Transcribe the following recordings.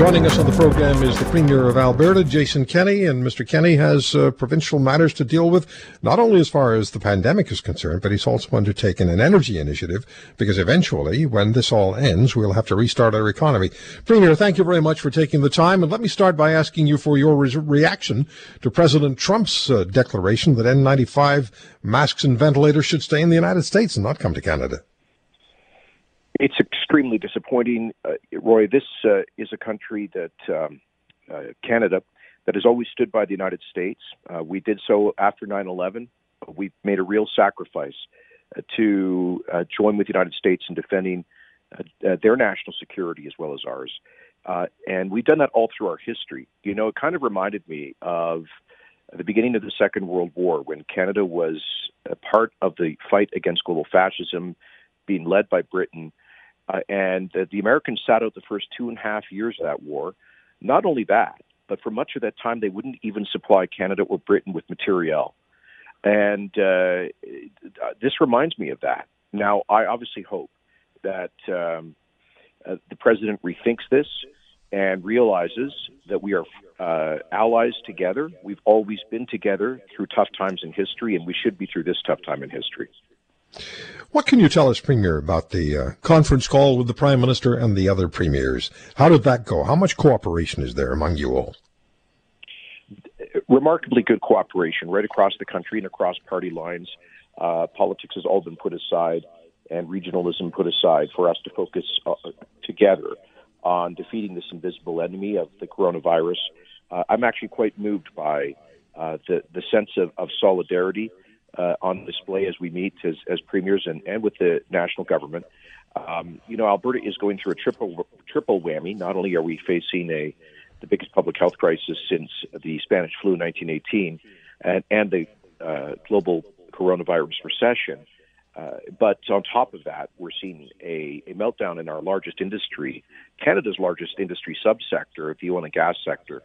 Joining us on the program is the Premier of Alberta, Jason Kenney, and Mr. Kenney has uh, provincial matters to deal with, not only as far as the pandemic is concerned, but he's also undertaken an energy initiative because eventually, when this all ends, we'll have to restart our economy. Premier, thank you very much for taking the time, and let me start by asking you for your re- reaction to President Trump's uh, declaration that N95 masks and ventilators should stay in the United States and not come to Canada. It's extremely disappointing, uh, Roy. This uh, is a country that um, uh, Canada that has always stood by the United States. Uh, we did so after 9/11. We made a real sacrifice uh, to uh, join with the United States in defending their national security as well as ours. and we've done that all through our history. You know, it kind of reminded me of the beginning of the Second World War when Canada was a part of the fight against global fascism, being led by Britain uh, and uh, the Americans sat out the first two and a half years of that war. Not only that, but for much of that time, they wouldn't even supply Canada or Britain with materiel. And uh, this reminds me of that. Now, I obviously hope that um, uh, the president rethinks this and realizes that we are uh, allies together. We've always been together through tough times in history, and we should be through this tough time in history. What can you tell us, Premier, about the uh, conference call with the Prime Minister and the other premiers? How did that go? How much cooperation is there among you all? Remarkably good cooperation right across the country and across party lines. Uh, politics has all been put aside and regionalism put aside for us to focus uh, together on defeating this invisible enemy of the coronavirus. Uh, I'm actually quite moved by uh, the, the sense of, of solidarity uh, on display as we meet as, as premiers and, and with the national government. Um, you know, Alberta is going through a triple triple whammy. Not only are we facing a the biggest public health crisis since the Spanish flu in 1918, and, and the uh, global coronavirus recession, uh, but on top of that, we're seeing a, a meltdown in our largest industry, Canada's largest industry subsector, the oil and gas sector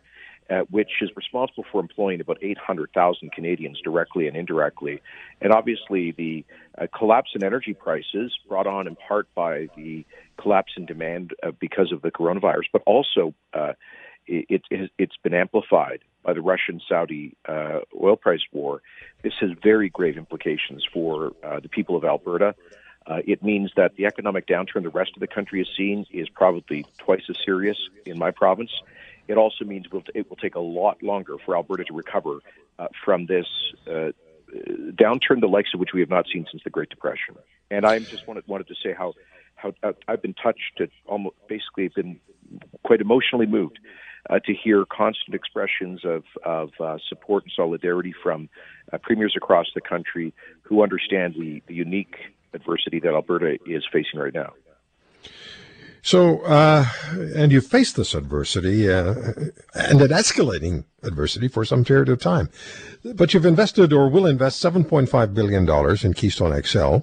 uh, which is responsible for employing about 800,000 Canadians directly and indirectly. And obviously, the uh, collapse in energy prices, brought on in part by the collapse in demand uh, because of the coronavirus, but also uh, it, it, it's been amplified by the Russian Saudi uh, oil price war. This has very grave implications for uh, the people of Alberta. Uh, it means that the economic downturn the rest of the country is seeing is probably twice as serious in my province. It also means it will take a lot longer for Alberta to recover uh, from this uh, downturn, the likes of which we have not seen since the Great Depression. And I just wanted wanted to say how how uh, I've been touched, to almost basically been quite emotionally moved uh, to hear constant expressions of of uh, support and solidarity from uh, premiers across the country who understand the, the unique adversity that Alberta is facing right now. So, uh, and you've faced this adversity uh, and an escalating adversity for some period of time. But you've invested or will invest $7.5 billion in Keystone XL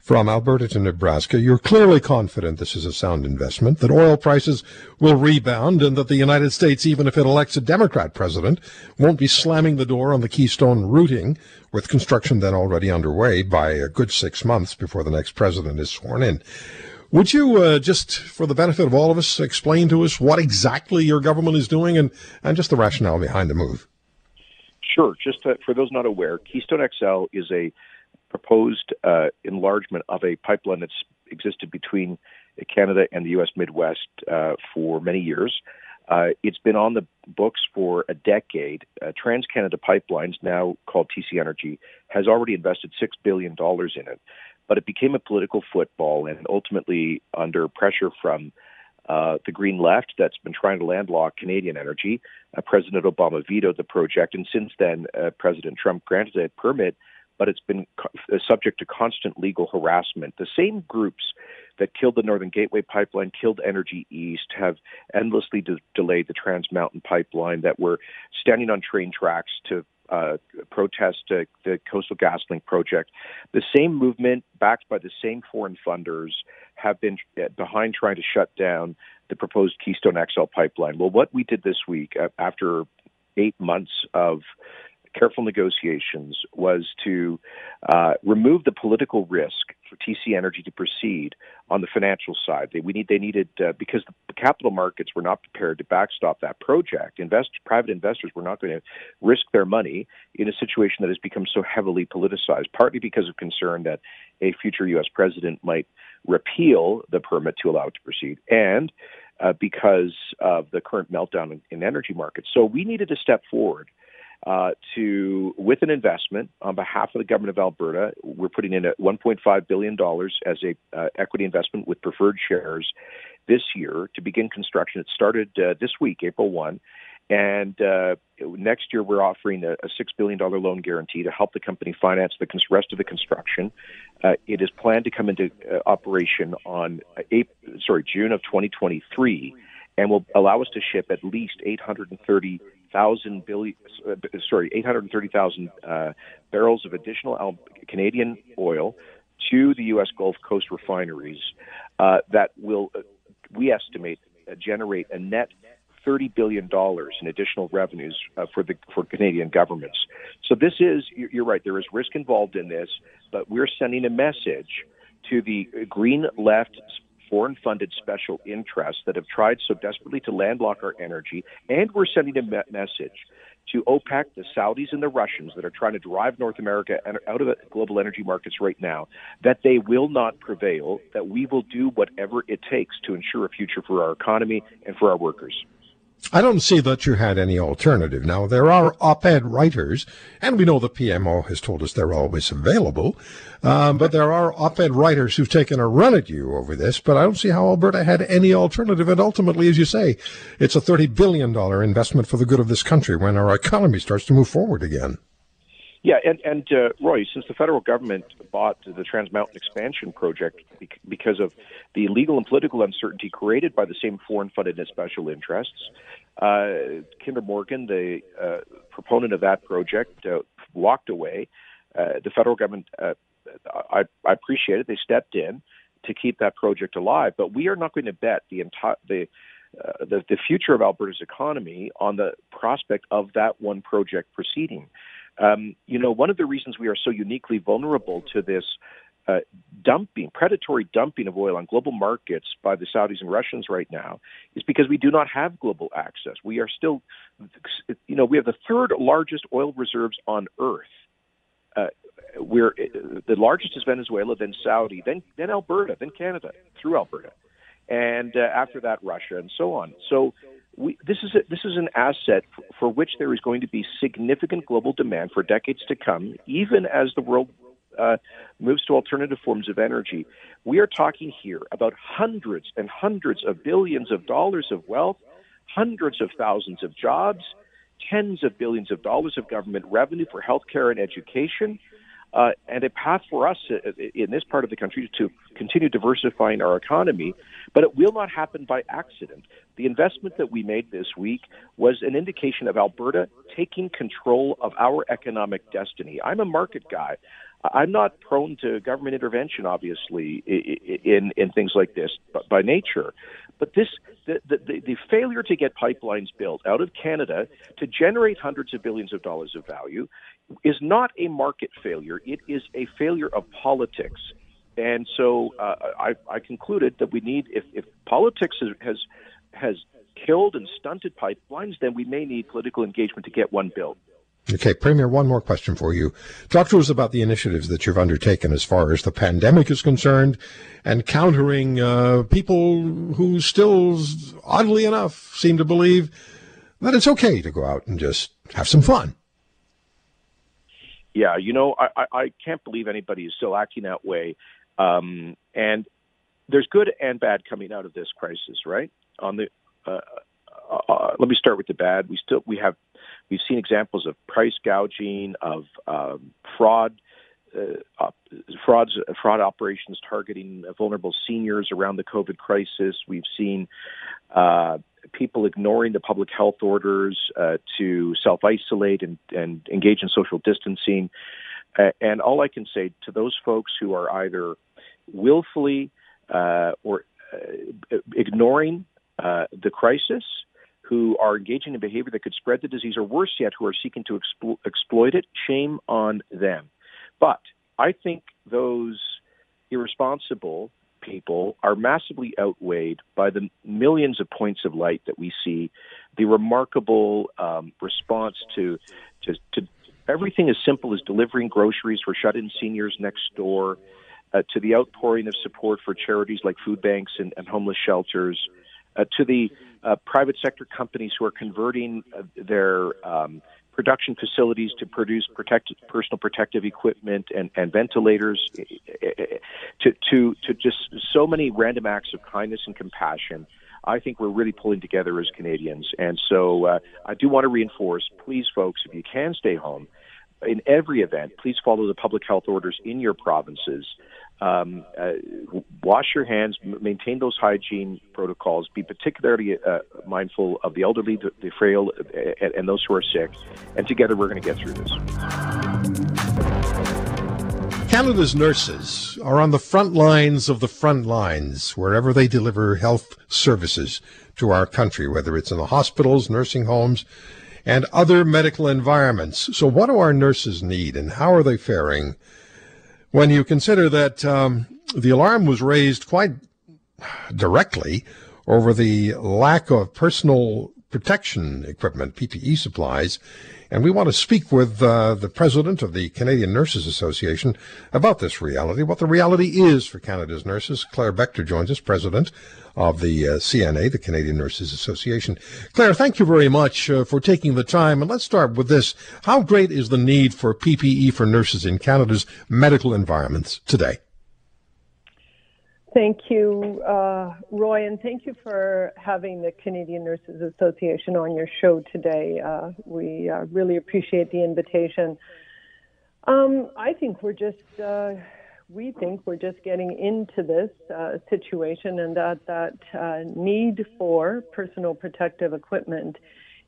from Alberta to Nebraska. You're clearly confident this is a sound investment, that oil prices will rebound, and that the United States, even if it elects a Democrat president, won't be slamming the door on the Keystone routing, with construction then already underway by a good six months before the next president is sworn in. Would you uh, just, for the benefit of all of us, explain to us what exactly your government is doing and, and just the rationale behind the move? Sure. Just to, for those not aware, Keystone XL is a proposed uh, enlargement of a pipeline that's existed between Canada and the U.S. Midwest uh, for many years. Uh, it's been on the books for a decade. Uh, TransCanada Pipelines, now called TC Energy, has already invested $6 billion in it but it became a political football, and ultimately, under pressure from uh, the Green Left that's been trying to landlock Canadian energy, uh, President Obama vetoed the project, and since then, uh, President Trump granted a permit, but it's been co- uh, subject to constant legal harassment. The same groups that killed the Northern Gateway pipeline, killed Energy East, have endlessly de- delayed the Trans Mountain pipeline, that were standing on train tracks to uh, protest uh, the Coastal GasLink project. The same movement, backed by the same foreign funders, have been uh, behind trying to shut down the proposed Keystone XL pipeline. Well, what we did this week uh, after eight months of careful negotiations was to uh, remove the political risk for TC Energy to proceed on the financial side. They, we need, they needed uh, because the capital markets were not prepared to backstop that project. Invest, private investors were not going to risk their money in a situation that has become so heavily politicized. Partly because of concern that a future U.S. president might repeal the permit to allow it to proceed, and uh, because of the current meltdown in, in energy markets. So we needed to step forward uh, to with an investment on behalf of the government of Alberta. We're putting in a 1.5 billion dollars as a uh, equity investment with preferred shares this year to begin construction. It started uh, this week, April 1. And uh, next year, we're offering a, a $6 billion loan guarantee to help the company finance the rest of the construction. Uh, it is planned to come into uh, operation on April, sorry June of 2023 and will allow us to ship at least 830,000 billion, uh, sorry, 830,000 uh, barrels of additional Canadian oil to the U.S. Gulf Coast refineries uh, that will, uh, we estimate, uh, generate a net $30 billion in additional revenues uh, for the for Canadian governments. So this is, you're right, there is risk involved in this, but we're sending a message to the green left foreign funded special interests that have tried so desperately to landlock our energy. And we're sending a me- message to OPEC, the Saudis, and the Russians that are trying to drive North America out of the global energy markets right now that they will not prevail, that we will do whatever it takes to ensure a future for our economy and for our workers. I don't see that you had any alternative. Now, there are op-ed writers, and we know the PMO has told us they're always available, um, but there are op-ed writers who've taken a run at you over this, but I don't see how Alberta had any alternative. And ultimately, as you say, it's a $30 billion investment for the good of this country when our economy starts to move forward again. Yeah, and and uh, Roy, since the federal government bought the Trans Mountain expansion project because of the legal and political uncertainty created by the same foreign-funded and special interests, uh, Kinder Morgan, the uh, proponent of that project, uh, walked away. Uh, the federal government, uh, I, I appreciate it. They stepped in to keep that project alive, but we are not going to bet the entire the uh, the, the future of Alberta's economy on the prospect of that one project proceeding. Um, you know, one of the reasons we are so uniquely vulnerable to this uh, dumping, predatory dumping of oil on global markets by the Saudis and Russians right now is because we do not have global access. We are still, you know, we have the third largest oil reserves on earth. Uh, we're the largest is Venezuela, then Saudi, then then Alberta, then Canada through Alberta, and uh, after that Russia, and so on. So we, this is a, this is an asset for, for which there is going to be significant global demand for decades to come, even as the world uh, moves to alternative forms of energy. We are talking here about hundreds and hundreds of billions of dollars of wealth, hundreds of thousands of jobs, tens of billions of dollars of government revenue for healthcare and education uh, and a path for us uh, in this part of the country to continue diversifying our economy. But it will not happen by accident. The investment that we made this week was an indication of Alberta taking control of our economic destiny. I'm a market guy. I'm not prone to government intervention, obviously, in in things like this by nature. But this, the, the, the failure to get pipelines built out of Canada to generate hundreds of billions of dollars of value is not a market failure. It is a failure of politics. And so uh, I, I concluded that we need, if, if politics has, has has killed and stunted pipelines, then we may need political engagement to get one built. Okay, Premier, one more question for you. Talk to us about the initiatives that you've undertaken as far as the pandemic is concerned and countering uh, people who still, oddly enough, seem to believe that it's okay to go out and just have some fun. Yeah, you know, I, I can't believe anybody is still acting that way. Um, and there's good and bad coming out of this crisis, right? On the uh, uh, uh, let me start with the bad. We still we have we've seen examples of price gouging, of um, fraud, uh, frauds, fraud operations targeting vulnerable seniors around the COVID crisis. We've seen uh, people ignoring the public health orders uh, to self isolate and, and engage in social distancing. And all I can say to those folks who are either willfully uh, or uh, ignoring uh, the crisis, who are engaging in behavior that could spread the disease, or worse yet, who are seeking to explo- exploit it, shame on them. But I think those irresponsible people are massively outweighed by the millions of points of light that we see, the remarkable um, response to, to, to everything as simple as delivering groceries for shut-in seniors next door, uh, to the outpouring of support for charities like food banks and, and homeless shelters, uh, to the uh, private sector companies who are converting uh, their um, production facilities to produce personal protective equipment and, and ventilators, eh, eh, eh, to, to, to just so many random acts of kindness and compassion. I think we're really pulling together as Canadians. And so uh, I do want to reinforce, please, folks, if you can stay home, in every event, please follow the public health orders in your provinces. Um, uh, wash your hands, maintain those hygiene protocols, be particularly uh, mindful of the elderly, the, the frail, and, and those who are sick. And together we're going to get through this. Canada's nurses are on the front lines of the front lines wherever they deliver health services to our country, whether it's in the hospitals, nursing homes, and other medical environments. So, what do our nurses need, and how are they faring? When you consider that um, the alarm was raised quite directly over the lack of personal protection equipment, PPE supplies, and we want to speak with uh, the president of the Canadian Nurses Association about this reality, what the reality is for Canada's nurses. Claire Betker joins us, president of the uh, CNA, the Canadian Nurses Association. Claire, thank you very much uh, for taking the time. And let's start with this. How great is the need for PPE for nurses in Canada's medical environments today? Thank you, uh, Roy, and thank you for having the Canadian Nurses Association on your show today. Uh, we uh, really appreciate the invitation. Um, I think we're just, uh, we think we're just getting into this uh, situation, and that that uh, need for personal protective equipment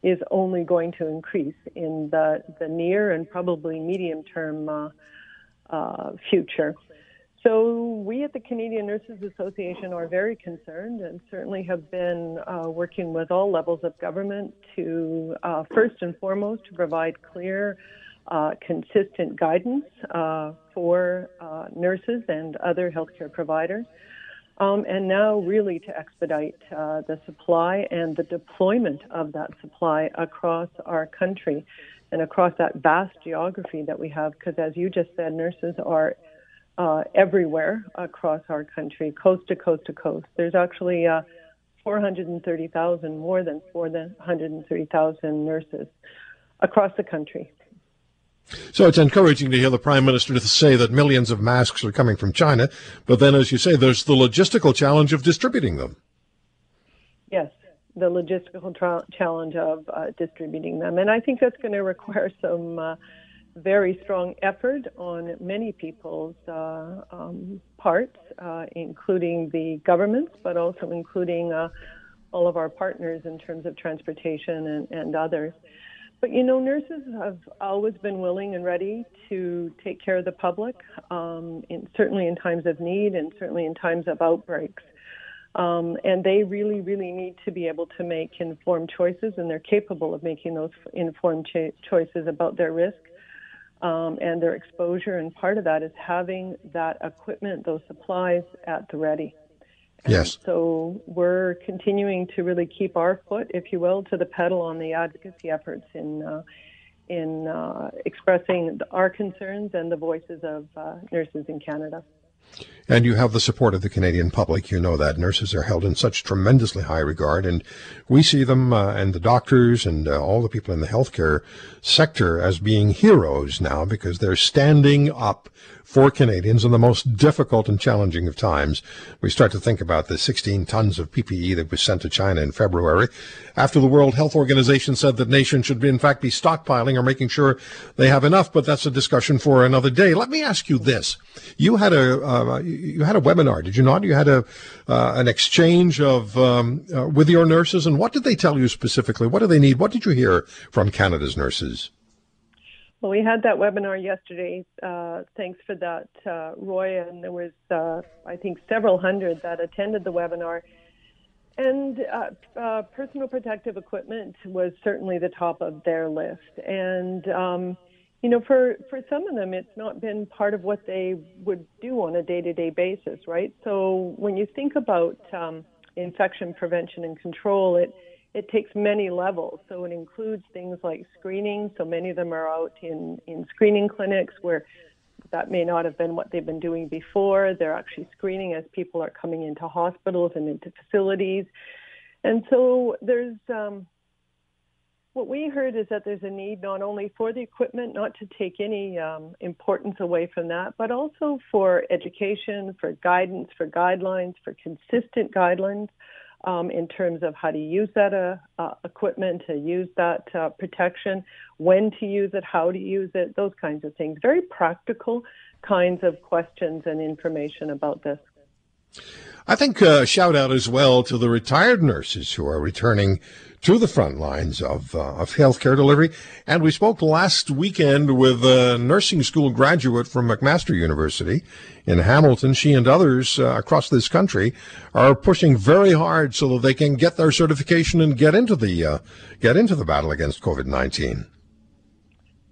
is only going to increase in the the near and probably medium term future. So we at the Canadian Nurses Association are very concerned and certainly have been uh, working with all levels of government to uh, first and foremost to provide clear, uh, consistent guidance uh, for uh, nurses and other healthcare providers. Um, and now really to expedite uh, the supply and the deployment of that supply across our country and across that vast geography that we have because as you just said, nurses are uh, everywhere across our country, coast to coast to coast. There's actually uh, 430,000, more than 430,000 nurses across the country. So it's encouraging to hear the Prime Minister say that millions of masks are coming from China, but then, as you say, there's the logistical challenge of distributing them. Yes, the logistical tra- challenge of uh, distributing them. And I think that's going to require some uh, very strong effort on many people's uh, um, parts, uh, including the governments, but also including uh, all of our partners in terms of transportation and, and, others. But you know, nurses have always been willing and ready to take care of the public, um, in, certainly in times of need and certainly in times of outbreaks. Um, and they really, really need to be able to make informed choices, and they're capable of making those informed choices about their risk um, and their exposure. And part of that is having that equipment, those supplies at the ready. And yes. So we're continuing to really keep our foot, if you will, to the pedal on the advocacy efforts in uh, in uh, expressing our concerns and the voices of uh, nurses in Canada. And you have the support of the Canadian public. You know that nurses are held in such tremendously high regard, and we see them uh, and the doctors and uh, all the people in the healthcare sector as being heroes now because they're standing up for Canadians in the most difficult and challenging of times. We start to think about the 16 tons of PPE that was sent to China in February after the World Health Organization said that nations should, be, in fact, be stockpiling or making sure they have enough. But that's a discussion for another day. Let me ask you this: You had a uh, you had a webinar, did you not? You had a uh, an exchange of um, uh, with your nurses, and what did they tell you specifically? What do they need? What did you hear from Canada's nurses? Well, we had that webinar yesterday. Uh, thanks for that, uh, Roy. And there was, uh, I think, several hundred that attended the webinar. and uh, uh, personal protective equipment was certainly the top of their list. And um, you know, for for some of them, it's not been part of what they would do on a day-to-day basis, right? So when you think about um, infection prevention and control, it it takes many levels. So it includes things like screening. So many of them are out in in screening clinics where that may not have been what they've been doing before. They're actually screening as people are coming into hospitals and into facilities. And so there's um, what we heard is that there's a need not only for the equipment, not to take any um, importance away from that, but also for education, for guidance, for guidelines, for consistent guidelines um, in terms of how to use that uh, uh, equipment, to use that uh, protection, when to use it, how to use it, those kinds of things. Very practical kinds of questions and information about this. I think a uh, shout out as well to the retired nurses who are returning to the front lines of, uh, of healthcare delivery. And we spoke last weekend with a nursing school graduate from McMaster University in Hamilton. She and others uh, across this country are pushing very hard so that they can get their certification and get into the, uh, get into the battle against COVID-19.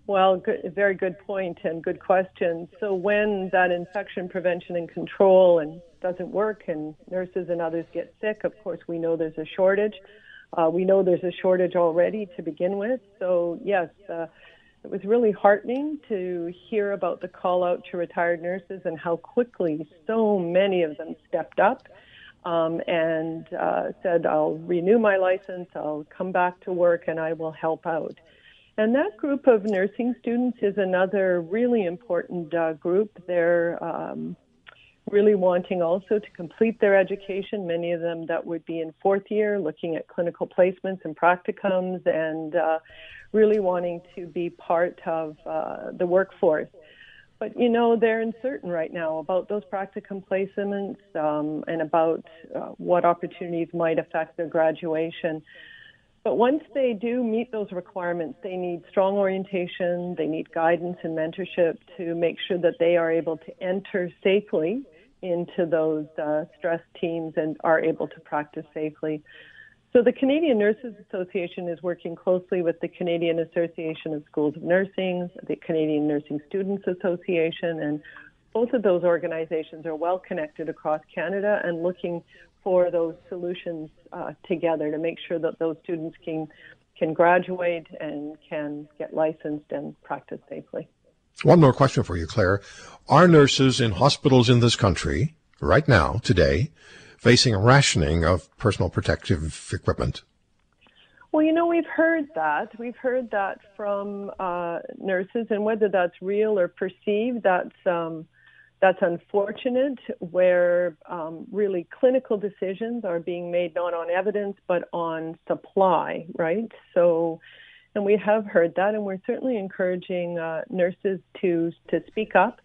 Well, good, very good point and good question. So when that infection prevention and control and doesn't work and nurses and others get sick, of course, we know there's a shortage. Uh, we know there's a shortage already to begin with. So, yes, uh, it was really heartening to hear about the call out to retired nurses and how quickly so many of them stepped up um, and uh, said, I'll renew my license, I'll come back to work, and I will help out. And that group of nursing students is another really important uh, group. They're um, really wanting also to complete their education, many of them that would be in fourth year, looking at clinical placements and practicums, and uh, really wanting to be part of uh, the workforce. But you know, they're uncertain right now about those practicum placements um, and about uh, what opportunities might affect their graduation. But once they do meet those requirements, they need strong orientation, they need guidance and mentorship to make sure that they are able to enter safely into those uh, stress teams and are able to practice safely. So the Canadian Nurses Association is working closely with the Canadian Association of Schools of Nursing, the Canadian Nursing Students Association, and both of those organizations are well connected across Canada and looking for those solutions uh, together to make sure that those students can can graduate and can get licensed and practice safely. One more question for you, Claire. Are nurses in hospitals in this country right now, today, facing a rationing of personal protective equipment? Well, you know, we've heard that. We've heard that from uh, nurses, and whether that's real or perceived, that's um, that's unfortunate. Where um, really clinical decisions are being made not on evidence but on supply, right? So and we have heard that, and we're certainly encouraging uh, nurses to to speak up,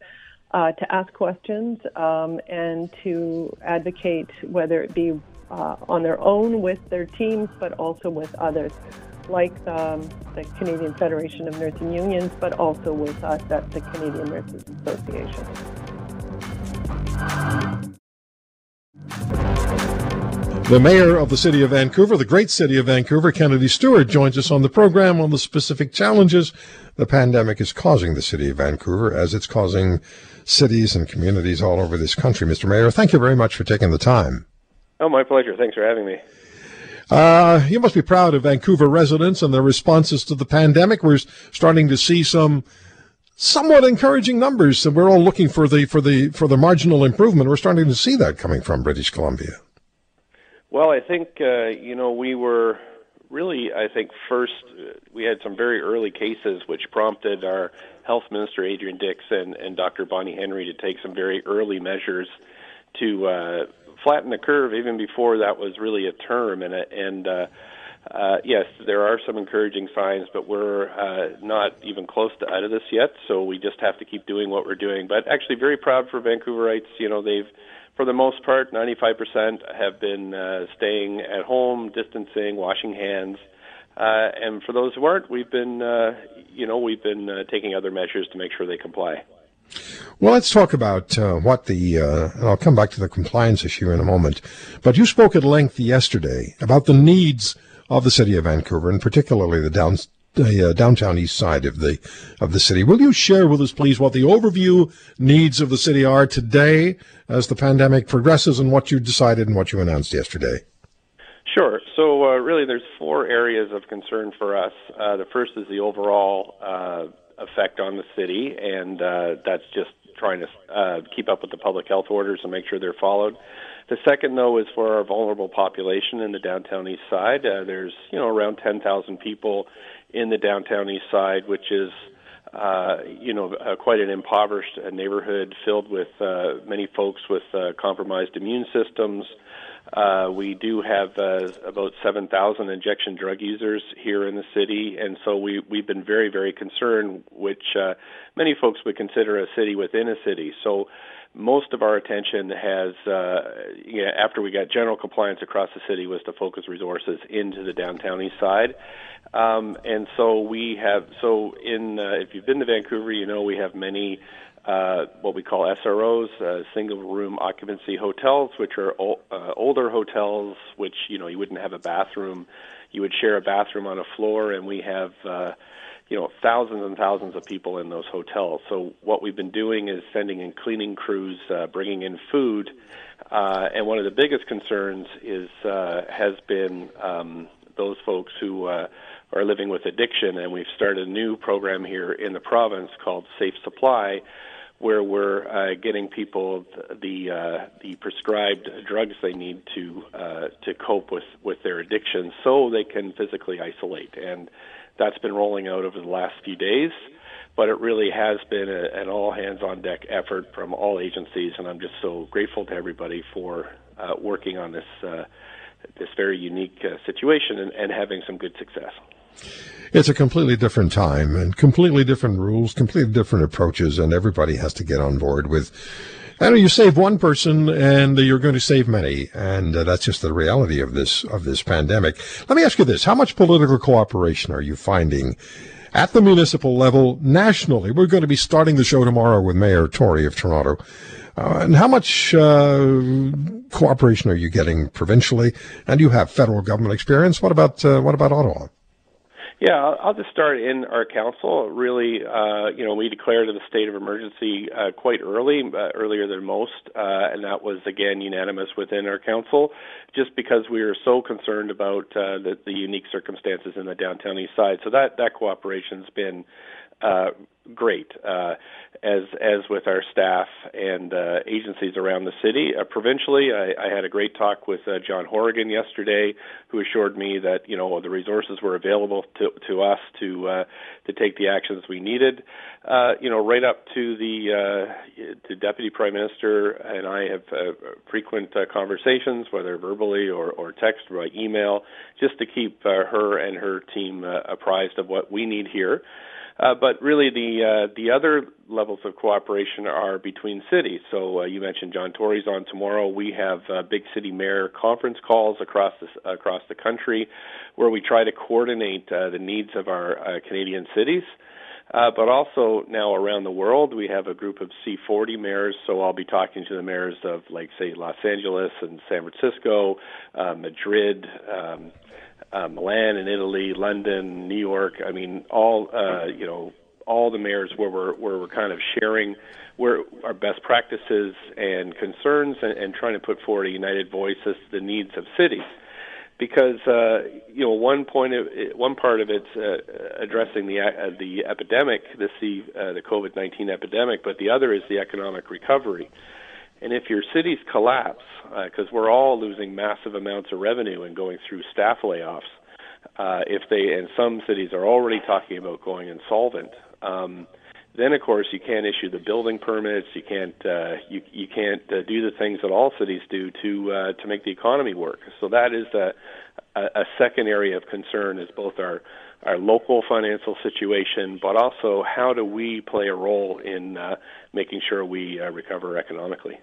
uh, to ask questions, um, and to advocate, whether it be uh, on their own with their teams, but also with others, like um, the Canadian Federation of Nursing Unions, but also with us at the Canadian Nurses Association. The mayor of the city of Vancouver, the great city of Vancouver, Kennedy Stewart, joins us on the program on the specific challenges the pandemic is causing the city of Vancouver as it's causing cities and communities all over this country. Mr. Mayor, thank you very much for taking the time. Oh, my pleasure. Thanks for having me. Uh, you must be proud of Vancouver residents and their responses to the pandemic. We're starting to see some somewhat encouraging numbers. and We're all looking for the for the for the marginal improvement. We're starting to see that coming from British Columbia. Well, I think uh, you know we were really, I think first uh, we had some very early cases which prompted our health minister Adrian Dix and, and Dr. Bonnie Henry to take some very early measures to uh, flatten the curve even before that was really a term and and uh, uh, yes, there are some encouraging signs, but we're uh, not even close to out of this yet. So we just have to keep doing what we're doing. But actually, very proud for Vancouverites. You know, they've for the most part, 95% have been uh, staying at home, distancing, washing hands. Uh, and for those who aren't, we've been, uh, you know, we've been uh, taking other measures to make sure they comply. Well, let's talk about uh, what the, uh, and I'll come back to the compliance issue in a moment. But you spoke at length yesterday about the needs of the city of Vancouver, and particularly the down, uh, downtown east side of the of the city. Will you share with us, please, what the overview needs of the city are today as the pandemic progresses, and what you decided and what you announced yesterday? Sure. So, uh, really, there's four areas of concern for us. Uh, the first is the overall uh, effect on the city, and uh, that's just trying to uh, keep up with the public health orders and make sure they're followed. The second, though, is for our vulnerable population in the downtown east side. Uh, there's, you know, around 10,000 people in the downtown east side, which is, uh, you know, uh, quite an impoverished uh, neighborhood filled with uh, many folks with uh, compromised immune systems. Uh, we do have uh, about 7,000 injection drug users here in the city, and so we, we've been very, very concerned, which uh, many folks would consider a city within a city. So most of our attention has, uh, you know, after we got general compliance across the city, was to focus resources into the downtown east side. Um, and so we have, so in, uh, if you've been to Vancouver, you know we have many uh, what we call SROs, uh, single room occupancy hotels, which are o- uh, older hotels, which you know you wouldn't have a bathroom, you would share a bathroom on a floor, and we have uh, you know thousands and thousands of people in those hotels. So what we've been doing is sending in cleaning crews, uh, bringing in food, uh, and one of the biggest concerns is uh, has been um, those folks who uh, are living with addiction, and we've started a new program here in the province called Safe Supply where we're uh, getting people the uh, the prescribed drugs they need to uh, to cope with with their addiction, so they can physically isolate. And that's been rolling out over the last few days. But it really has been a, an all hands on deck effort from all agencies, and I'm just so grateful to everybody for uh, working on this uh, this very unique uh, situation and, and having some good success. It's a completely different time and completely different rules, completely different approaches, and everybody has to get on board with. I know you save one person and you're going to save many, and uh, that's just the reality of this of this pandemic. Let me ask you this: How much political cooperation are you finding at the municipal level, nationally? We're going to be starting the show tomorrow with Mayor Tory of Toronto. Uh, and how much uh, cooperation are you getting provincially? And you have federal government experience. What about uh, what about Ottawa? Yeah, I'll just start in our council. Really, uh, you know, we declared a state of emergency uh, quite early, uh, earlier than most, uh, and that was again unanimous within our council, just because we were so concerned about uh, the, the unique circumstances in the downtown east side. So that that cooperation's been uh, great, uh, as as with our staff and uh, agencies around the city. Uh, provincially, I, I had a great talk with uh, John Horgan yesterday, who assured me that you know the resources were available to to us to uh, to take the actions we needed. Uh, you know, right up to the uh, the deputy prime minister and I have uh, frequent uh, conversations, whether verbally or or text or by email, just to keep uh, her and her team uh, apprised of what we need here. Uh, but really, the uh, the other levels of cooperation are between cities. So uh, you mentioned John Tory's on tomorrow. We have uh, big city mayor conference calls across the, across the country, where we try to coordinate uh, the needs of our uh, Canadian cities. Uh, but also now around the world, we have a group of C40 mayors. So I'll be talking to the mayors of, like, say, Los Angeles and San Francisco, uh, Madrid, um, uh, Milan in Italy, London, New York. I mean, all uh, you know, all the mayors where we're where we're kind of sharing where our best practices and concerns, and, and trying to put forward a united voice as to the needs of cities. Because uh, you know, one point of one part of it's uh, addressing the uh, the epidemic, the uh, the COVID nineteen epidemic, but the other is the economic recovery. And if your cities collapse, because uh, we're all losing massive amounts of revenue and going through staff layoffs, uh, if they and some cities are already talking about going insolvent, um, then of course you can't issue the building permits. You can't uh, you you can't uh, do the things that all cities do to uh, to make the economy work. So that is a, a second area of concern is both our our local financial situation, but also how do we play a role in uh, making sure we uh, recover economically.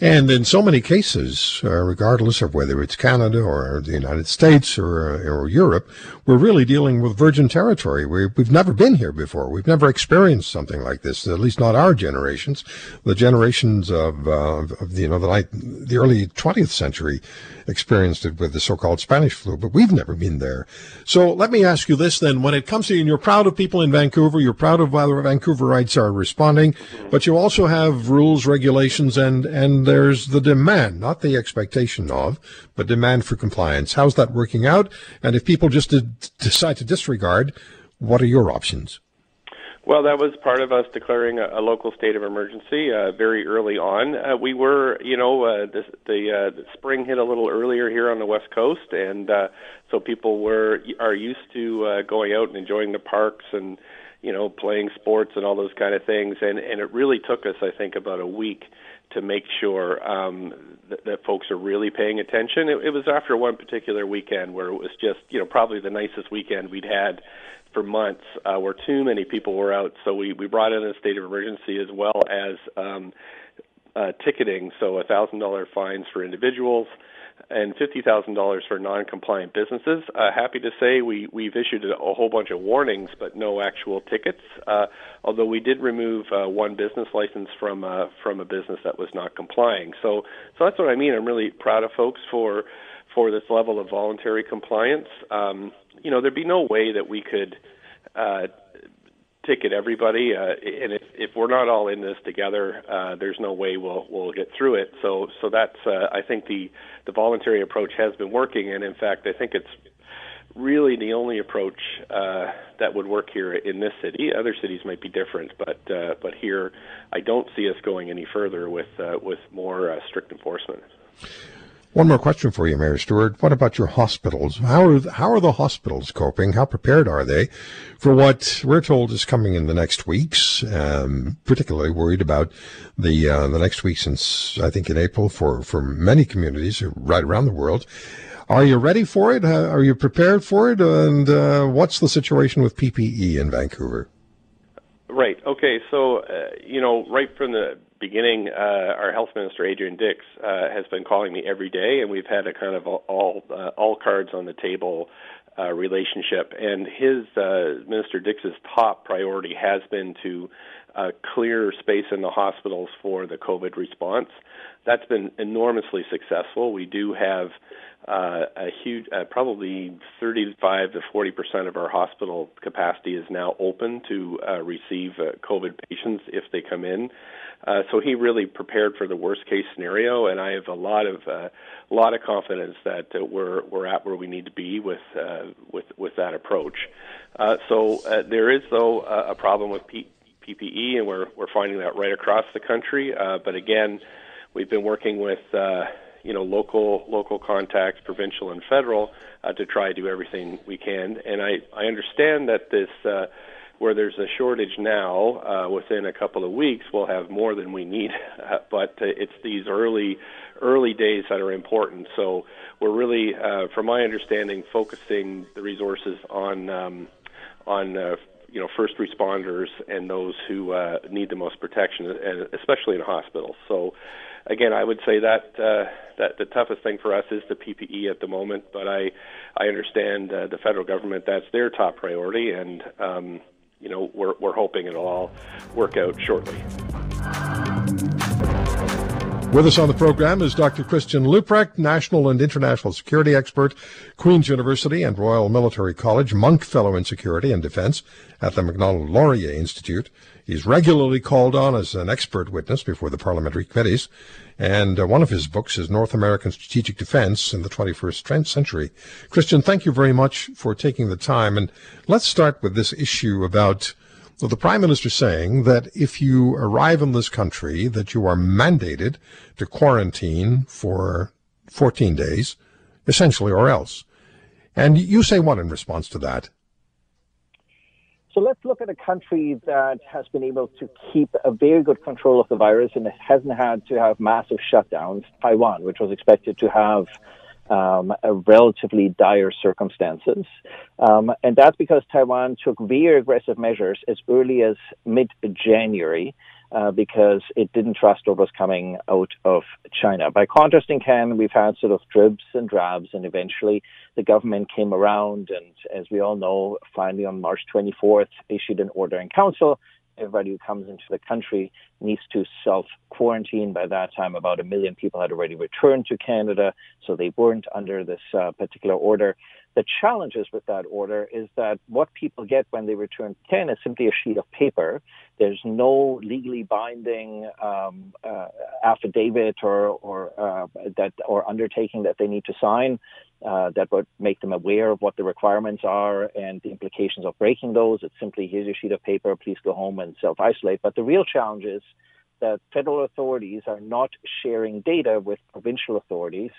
And in so many cases, uh, regardless of whether it's Canada or the United States or, uh, or Europe, we're really dealing with virgin territory. We, have never been here before. We've never experienced something like this, at least not our generations. The generations of, uh, of you know, the, the early 20th century experienced it with the so-called Spanish flu, but we've never been there. So let me ask you this then. When it comes to, and you're proud of people in Vancouver, you're proud of how the Vancouverites are responding, but you also have rules, regulations, and, and there's the demand, not the expectation of, but demand for compliance. How's that working out? And if people just decide to disregard, what are your options? Well, that was part of us declaring a, a local state of emergency uh, very early on. Uh, we were, you know, uh, the the, uh, spring hit a little earlier here on the west coast, and uh, so people were are used to uh, going out and enjoying the parks and you know playing sports and all those kind of things. And and it really took us, I think, about a week to make sure um, that, that folks are really paying attention. It, it was after one particular weekend where it was just, you know, probably the nicest weekend we'd had for months, uh, where too many people were out. So we we brought in a state of emergency as well as um, uh, ticketing, so a thousand dollar fines for individuals and $50,000 for non-compliant businesses. Uh, happy to say we, we've issued a, whole bunch of warnings, but no actual tickets. Uh, although we did remove uh, one business license from uh, from a business that was not complying. So so that's what I mean. I'm really proud of folks for for this level of voluntary compliance. Um, you know, there'd be no way that we could uh, ticket everybody. Uh, and if, if we're not all in this together, uh, there's no way we'll we'll get through it. So so that's uh, I think the the voluntary approach has been working, and in fact I think it's really the only approach uh, that would work here in this city. Other cities might be different, but uh, but here I don't see us going any further with uh, with more uh, strict enforcement. One more question for you, Mayor Stewart. What about your hospitals? How are how are the hospitals coping? How prepared are they for what we're told is coming in the next weeks? Um, particularly worried about the uh, the next week since I think in April for for many communities right around the world. Are you ready for it? Uh, are you prepared for it? And uh, what's the situation with PPE in Vancouver? Right. Okay. So, uh, you know, right from the beginning, uh, our health minister Adrian Dix uh, has been calling me every day, and we've had a kind of all uh, all cards on the table uh, relationship. And his uh, minister Dix's top priority has been to uh, clear space in the hospitals for the COVID response. That's been enormously successful. We do have uh, a huge, uh, probably 35 to 40 percent of our hospital capacity is now open to uh, receive uh, COVID patients if they come in. Uh, so he really prepared for the worst case scenario, and I have a lot of uh, lot of confidence that we're we're at where we need to be with with with that approach. So there is though a problem with P- PPE, and we're we're finding that right across the country. But again, we've been working with. You know local local contacts, provincial and federal, uh, to try to do everything we can. And I I understand that this. Uh, where there's a shortage now, uh, within a couple of weeks, we'll have more than we need. Uh, but uh, it's these early, early days that are important. So we're really, uh, from my understanding, focusing the resources on, um, on uh, you know, first responders and those who uh, need the most protection, and especially in hospitals. So again, I would say that uh, that the toughest thing for us is the PPE at the moment. But I I understand uh, the federal government that's their top priority, and um, you know we're we're hoping it'll all work out shortly. With us on the program is Dr. Christian Leuprecht, national and international security expert, Queen's University and Royal Military College, Munk Fellow in Security and Defense at the Macdonald Laurier Institute. He's regularly called on as an expert witness before the parliamentary committees, and uh, one of his books is North American Strategic Defense in the 21st Century. Christian, thank you very much for taking the time, and let's start with this issue about well, the Prime Minister saying that if you arrive in this country, that you are mandated to quarantine for 14 days, essentially, or else. And you say what in response to that? So let's look at a country that has been able to keep a very good control of the virus and hasn't had to have massive shutdowns. Taiwan, which was expected to have um, relatively dire circumstances. Um, and that's because Taiwan took very aggressive measures as early as mid January uh, because it didn't trust what was coming out of China. By contrast, in Canada, we've had sort of dribs and drabs, and eventually the government came around, and as we all know, finally on March 24th, issued an order in council. Everybody who comes into the country needs to self quarantine. By that time, about a million people had already returned to Canada, so they weren't under this uh, particular order. The challenges with that order is that what people get when they return to Canada is simply a sheet of paper. There's no legally binding um, uh, affidavit or or uh, that or undertaking that they need to sign uh, that would make them aware of what the requirements are and the implications of breaking those. It's simply here's your sheet of paper, please go home and self isolate. But the real challenge is that federal authorities are not sharing data with provincial authorities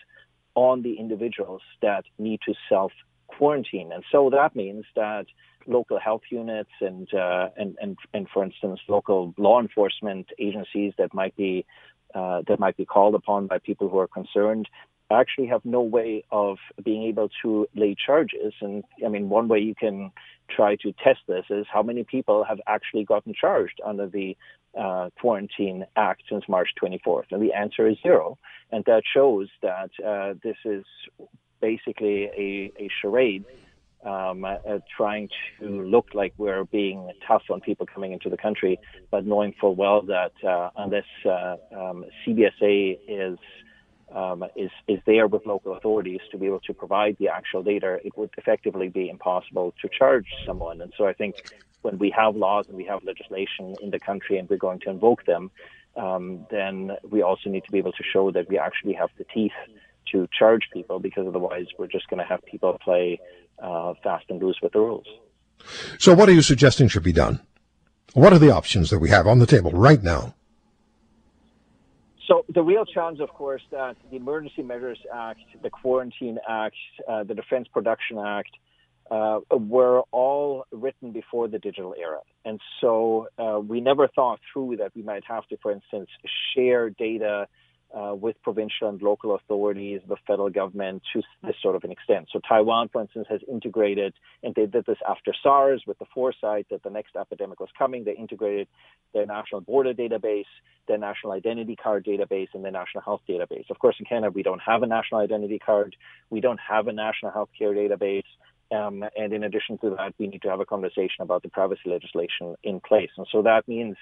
on the individuals that need to self quarantine. And so that means that local health units and, uh, and, and, and, for instance, local law enforcement agencies that might be uh, that might be called upon by people who are concerned actually have no way of being able to lay charges. And I mean, one way you can try to test this is how many people have actually gotten charged under the uh, Quarantine Act since March 24th? And the answer is zero. And that shows that uh, this is basically a, a charade. Um, uh, trying to look like we're being tough on people coming into the country, but knowing full well that uh, unless uh, um, CBSA is um, is is there with local authorities to be able to provide the actual data, it would effectively be impossible to charge someone. And so I think when we have laws and we have legislation in the country and we're going to invoke them, um, then we also need to be able to show that we actually have the teeth to charge people because otherwise we're just going to have people play uh, fast and loose with the rules. So, what are you suggesting should be done? What are the options that we have on the table right now? So the real challenge, of course, that the Emergency Measures Act, the Quarantine Act, uh, the Defense Production Act, uh, were all written before the digital era. And so uh, we never thought through that we might have to, for instance, share data uh, with provincial and local authorities, the federal government to this sort of an extent. So Taiwan, for instance, has integrated, and they did this after SARS with the foresight that the next epidemic was coming. They integrated their national border database, their national identity card database, and their national health database. Of course, in Canada, we don't have a national identity card. We don't have a national health care database. Um, and in addition to that, we need to have a conversation about the privacy legislation in place. And so that means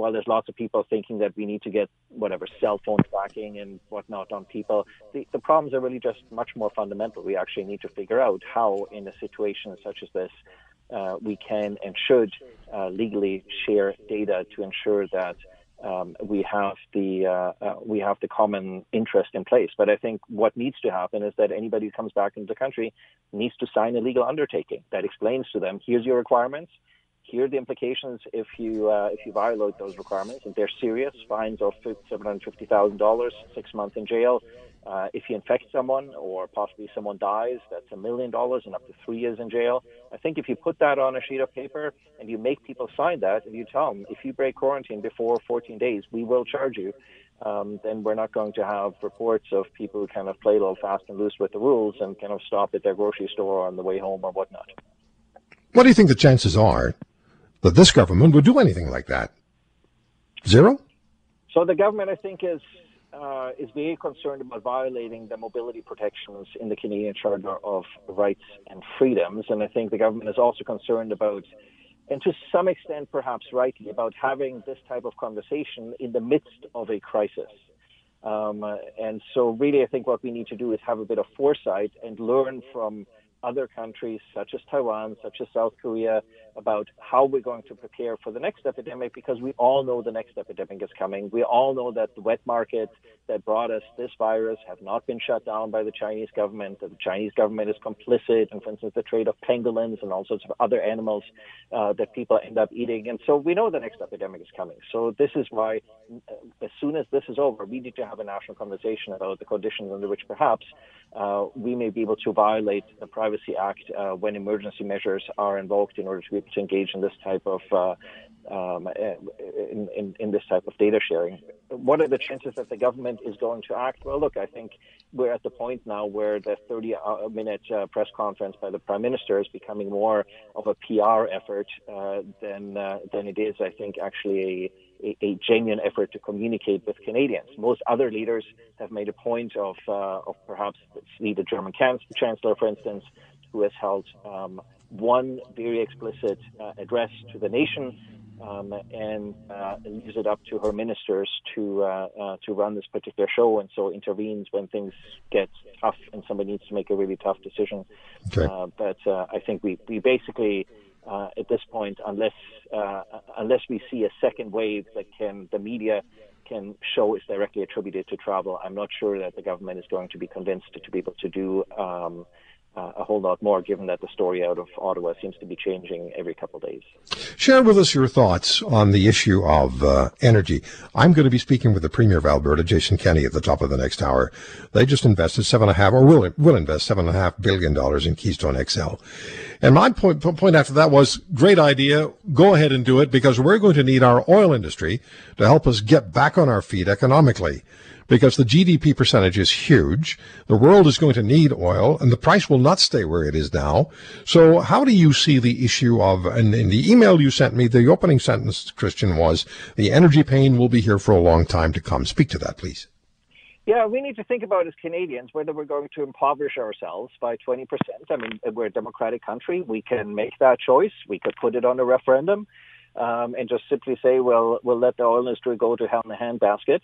while there's lots of people thinking that we need to get whatever cell phone tracking and whatnot on people, the, the problems are really just much more fundamental. We actually need to figure out how, in a situation such as this, uh, we can and should uh, legally share data to ensure that um, we have the uh, uh, we have the common interest in place. But I think what needs to happen is that anybody who comes back into the country needs to sign a legal undertaking that explains to them: here's your requirements, here are the implications if you uh, if you violate those requirements. If they're serious, fines of seven hundred fifty thousand dollars, six months in jail. Uh, if you infect someone or possibly someone dies, that's a million dollars and up to three years in jail. I think if you put that on a sheet of paper and you make people sign that, and you tell them if you break quarantine before 14 days, we will charge you. Um, then we're not going to have reports of people who kind of play a little fast and loose with the rules and kind of stop at their grocery store on the way home or whatnot. What do you think the chances are that this government would do anything like that? Zero? So the government, I think, is uh, is very concerned about violating the mobility protections in the Canadian Charter of Rights and Freedoms, and I think the government is also concerned about, and to some extent, perhaps rightly, about having this type of conversation in the midst of a crisis. Um, and so, really, I think what we need to do is have a bit of foresight and learn from other countries such as Taiwan, such as South Korea, about how we're going to prepare for the next epidemic because we all know the next epidemic is coming. We all know that the wet markets that brought us this virus have not been shut down by the Chinese government, that the Chinese government is complicit in, for instance, the trade of pangolins and all sorts of other animals uh, that people end up eating. And so we know the next epidemic is coming. So this is why, uh, as soon as this is over, we need to have a national conversation about the conditions under which perhaps uh, we may be able to violate the Privacy Act uh, when emergency measures are invoked in order to be able to engage in this type of uh, um, uh, in, in, in, this type of data sharing. What are the chances that the government is going to act? Well, look, I think we're at the point now where the 30-minute uh, press conference by the prime minister is becoming more of a PR effort uh, than than it is, I think, actually a a, a, genuine effort to communicate with Canadians. Most other leaders have made a point of, uh, of perhaps the German chancellor, for instance, who has held um, one very explicit uh, address to the nation um, and uh, leaves it up to her ministers to uh, uh, to run this particular show, and so intervenes when things get tough and somebody needs to make a really tough decision. Okay. Uh, but uh, I think we we basically uh, at this point, unless uh, unless we see a second wave that can the media can show is directly attributed to travel, I'm not sure that the government is going to be convinced to be able to do. Um, uh, a whole lot more, given that the story out of Ottawa seems to be changing every couple of days. Share with us your thoughts on the issue of uh, energy. I'm going to be speaking with the Premier of Alberta, Jason Kenney, at the top of the next hour. They just invested seven and a half, or will will invest seven and a half billion dollars in Keystone XL. And my point point after that was great idea. Go ahead and do it because we're going to need our oil industry to help us get back on our feet economically because the GDP percentage is huge. The world is going to need oil and the price will not stay where it is now. So how do you see the issue of, and in the email you sent me, the opening sentence, Christian, was the energy pain will be here for a long time to come. Speak to that, please. Yeah, we need to think about as Canadians whether we're going to impoverish ourselves by 20%. I mean, we're a democratic country. We can make that choice. We could put it on a referendum um, and just simply say, well, we'll let the oil industry go to hell in a handbasket.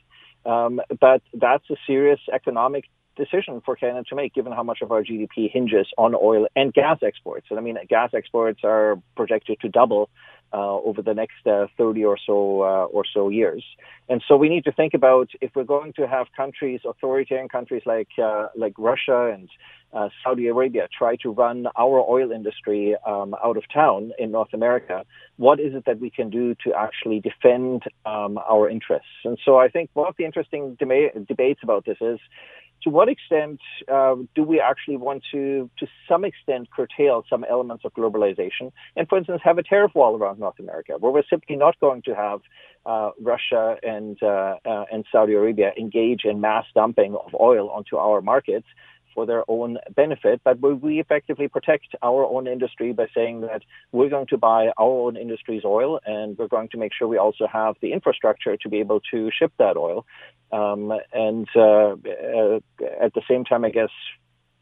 Um, but that's a serious economic decision for Canada to make, given how much of our GDP hinges on oil and gas exports. And I mean, gas exports are projected to double uh, over the next uh, 30 or so uh, or so years. And so we need to think about if we're going to have countries, authoritarian countries like uh, like Russia and uh, Saudi Arabia try to run our oil industry um, out of town in North America, what is it that we can do to actually defend um, our interests? And so I think one of the interesting deba- debates about this is to what extent uh, do we actually want to, to some extent, curtail some elements of globalization, and for instance, have a tariff wall around North America, where we're simply not going to have uh, Russia and uh, uh and Saudi Arabia engage in mass dumping of oil onto our markets, for their own benefit, but we effectively protect our own industry by saying that we're going to buy our own industry's oil and we're going to make sure we also have the infrastructure to be able to ship that oil. Um, and uh, uh, at the same time, I guess,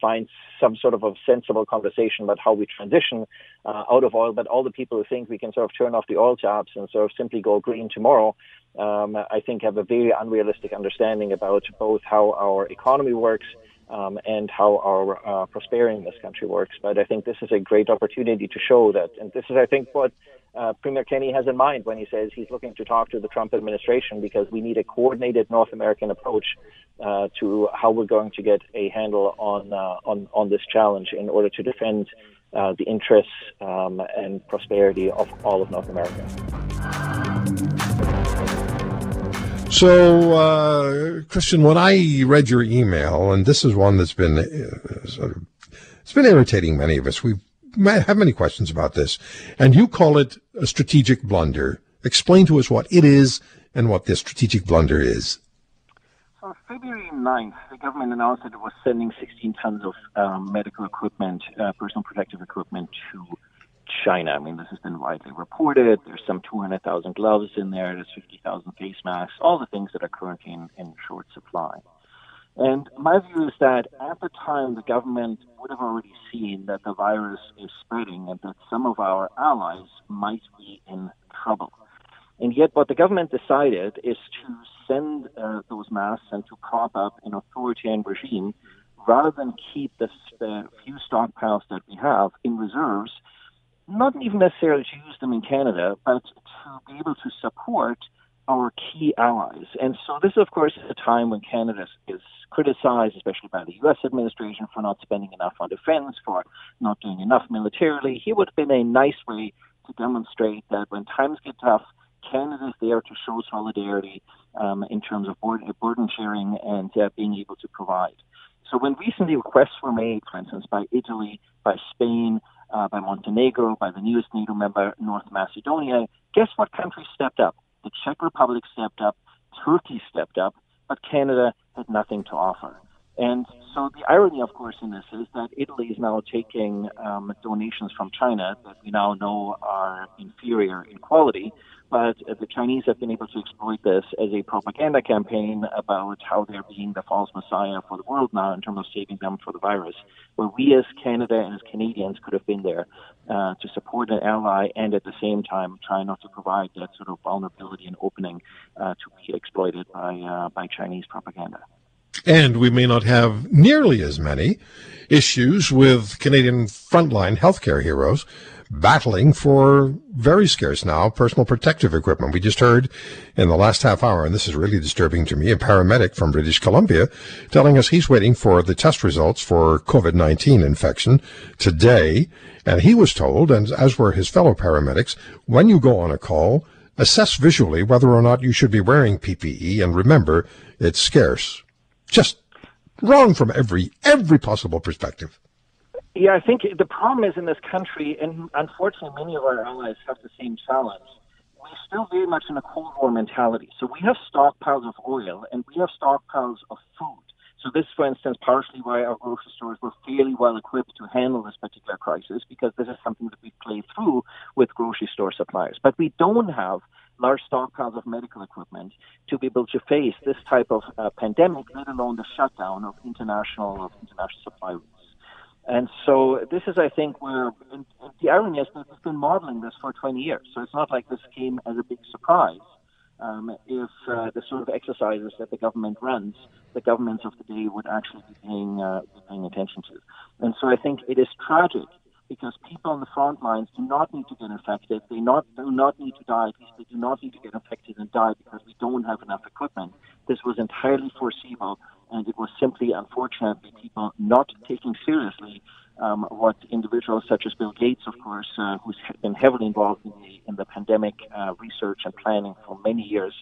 find some sort of a sensible conversation about how we transition uh, out of oil. But all the people who think we can sort of turn off the oil taps and sort of simply go green tomorrow, um, I think have a very unrealistic understanding about both how our economy works um, and how our uh, prosperity in this country works. But I think this is a great opportunity to show that, and this is, I think, what uh, Premier Kenney has in mind when he says he's looking to talk to the Trump administration because we need a coordinated North American approach uh, to how we're going to get a handle on uh, on on this challenge in order to defend uh, the interests um, and prosperity of all of North America. So, uh, Christian, when I read your email, and this is one that's been uh, sort of, it's been irritating many of us. We have many questions about this, and you call it a strategic blunder. Explain to us what it is and what this strategic blunder is. On February 9th, the government announced that it was sending 16 tons of um, medical equipment, uh, personal protective equipment, to China. I mean, this has been widely reported. There's some 200,000 gloves in there. There's 50,000 face masks, all the things that are currently in, in short supply. And my view is that at the time, the government would have already seen that the virus is spreading and that some of our allies might be in trouble. And yet, what the government decided is to send uh, those masks and to prop up an authoritarian regime rather than keep the, the few stockpiles that we have in reserves not even necessarily to use them in Canada, but to be able to support our key allies. And so this, of course, is a time when Canada is criticized, especially by the U.S. administration, for not spending enough on defense, for not doing enough militarily. Here would have been a nice way to demonstrate that when times get tough, Canada is there to show solidarity um, in terms of burden sharing and uh, being able to provide. So when recently requests were made, for instance, by Italy, by Spain, uh, by Montenegro, by the newest NATO member, North Macedonia. Guess what country stepped up? The Czech Republic stepped up, Turkey stepped up, but Canada had nothing to offer. And so the irony, of course, in this is that Italy is now taking um, donations from China that we now know are inferior in quality but the Chinese have been able to exploit this as a propaganda campaign about how they're being the false messiah for the world now in terms of saving them for the virus. Where we as Canada and as Canadians could have been there uh, to support an ally and at the same time try not to provide that sort of vulnerability and opening uh, to be exploited by uh, by Chinese propaganda. And we may not have nearly as many issues with Canadian frontline healthcare heroes battling for very scarce now personal protective equipment. We just heard in the last half hour, and this is really disturbing to me, a paramedic from British Columbia telling us he's waiting for the test results for COVID-19 infection today. And he was told, and as were his fellow paramedics, when you go on a call, assess visually whether or not you should be wearing PPE and remember it's scarce. Just wrong from every, every possible perspective. Yeah, I think the problem is in this country, and unfortunately, many of our allies have the same challenge. We're still very much in a Cold War mentality. So we have stockpiles of oil and we have stockpiles of food. So this, for instance, partially why our grocery stores were fairly well equipped to handle this particular crisis, because this is something that we play through with grocery store suppliers. But we don't have large stockpiles of medical equipment to be able to face this type of uh, pandemic, let alone the shutdown of international of international supply routes. And so this is, I think, where the irony is that we've been modeling this for 20 years. So it's not like this came as a big surprise. Um, if uh, the sort of exercises that the government runs, the governments of the day would actually be paying, uh, paying attention to. And so I think it is tragic because people on the front lines do not need to get infected. They not do not need to die. At least they do not need to get infected and die because we don't have enough equipment. This was entirely foreseeable, and it was simply, unfortunately, people not taking seriously um, what individuals such as Bill Gates, of course, uh, who's been heavily involved in the, in the pandemic uh, research and planning for many years,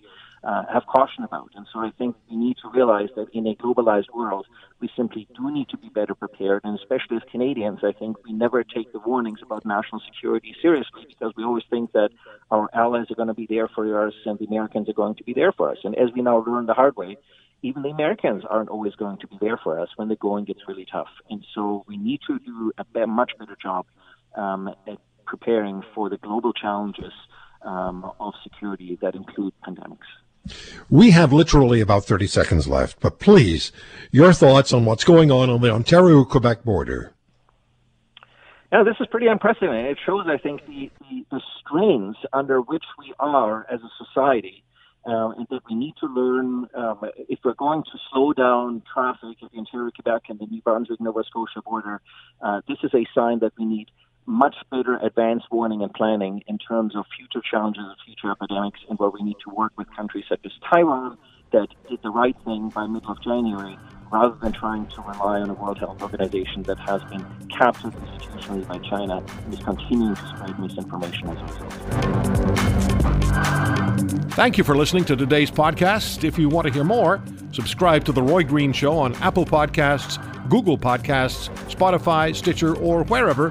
uh, have caution about. And so I think we need to realize that in a globalized world, we simply do need to be better prepared. And especially as Canadians, I think we never take the warnings about national security seriously because we always think that our allies are going to be there for us and the Americans are going to be there for us. And as we now learn the hard way, even the Americans aren't always going to be there for us when the going gets really tough. And so we need to do a much better job um, at preparing for the global challenges um, of security that include pandemics. We have literally about 30 seconds left, but please, your thoughts on what's going on on the Ontario Quebec border. Yeah, this is pretty unprecedented. It shows, I think, the, the, the strains under which we are as a society, uh, and that we need to learn um, if we're going to slow down traffic at the Ontario Quebec and the New Brunswick Nova Scotia border. Uh, this is a sign that we need much better advanced warning and planning in terms of future challenges of future epidemics and where we need to work with countries such as Taiwan that did the right thing by middle of January rather than trying to rely on a World Health Organization that has been captured institutionally by China and is continuing to spread misinformation as a result. Thank you for listening to today's podcast. If you want to hear more, subscribe to The Roy Green Show on Apple Podcasts, Google Podcasts, Spotify, Stitcher, or wherever